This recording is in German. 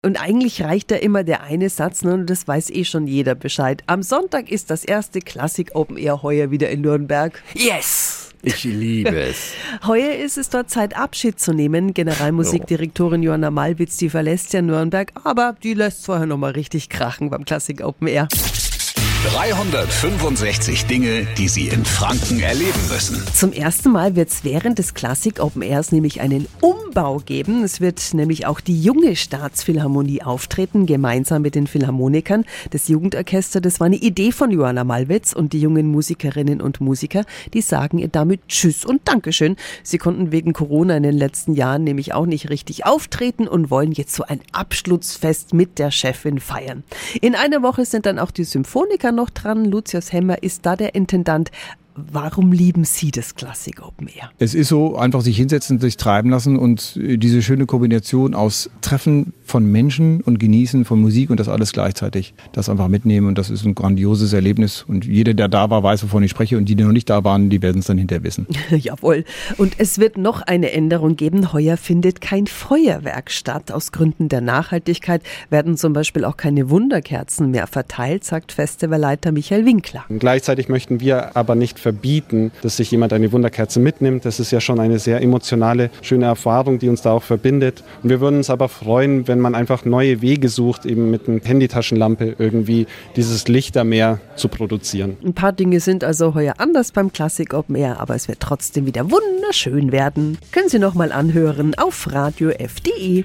Und eigentlich reicht da immer der eine Satz, ne? und das weiß eh schon jeder Bescheid. Am Sonntag ist das erste Klassik Open Air heuer wieder in Nürnberg. Yes! Ich liebe es. Heuer ist es dort Zeit, Abschied zu nehmen. Generalmusikdirektorin Johanna Malwitz, die verlässt ja Nürnberg, aber die lässt vorher nochmal richtig krachen beim Klassik Open Air. 365 Dinge, die Sie in Franken erleben müssen. Zum ersten Mal wird es während des Klassik Open Airs nämlich einen Umbau geben. Es wird nämlich auch die junge Staatsphilharmonie auftreten, gemeinsam mit den Philharmonikern. Das Jugendorchester, das war eine Idee von Johanna Malwitz und die jungen Musikerinnen und Musiker, die sagen ihr damit Tschüss und Dankeschön. Sie konnten wegen Corona in den letzten Jahren nämlich auch nicht richtig auftreten und wollen jetzt so ein Abschlussfest mit der Chefin feiern. In einer Woche sind dann auch die Symphoniker Musiker noch dran. Lucius Hemmer ist da der Intendant. Warum lieben Sie das Klassik Open Air? Es ist so, einfach sich hinsetzen, sich treiben lassen und diese schöne Kombination aus Treffen von Menschen und Genießen von Musik und das alles gleichzeitig. Das einfach mitnehmen und das ist ein grandioses Erlebnis. Und jeder, der da war, weiß, wovon ich spreche und die, die noch nicht da waren, die werden es dann hinterher wissen. Jawohl. Und es wird noch eine Änderung geben. Heuer findet kein Feuerwerk statt. Aus Gründen der Nachhaltigkeit werden zum Beispiel auch keine Wunderkerzen mehr verteilt, sagt Festivalleiter Michael Winkler. Und gleichzeitig möchten wir aber nicht verbieten, dass sich jemand eine Wunderkerze mitnimmt. Das ist ja schon eine sehr emotionale, schöne Erfahrung, die uns da auch verbindet. Und wir würden uns aber freuen, wenn man einfach neue Wege sucht, eben mit einer Handytaschenlampe irgendwie dieses Lichtermeer zu produzieren. Ein paar Dinge sind also heuer anders beim Classic Open Air, aber es wird trotzdem wieder wunderschön werden. Können Sie noch mal anhören auf radiof.de.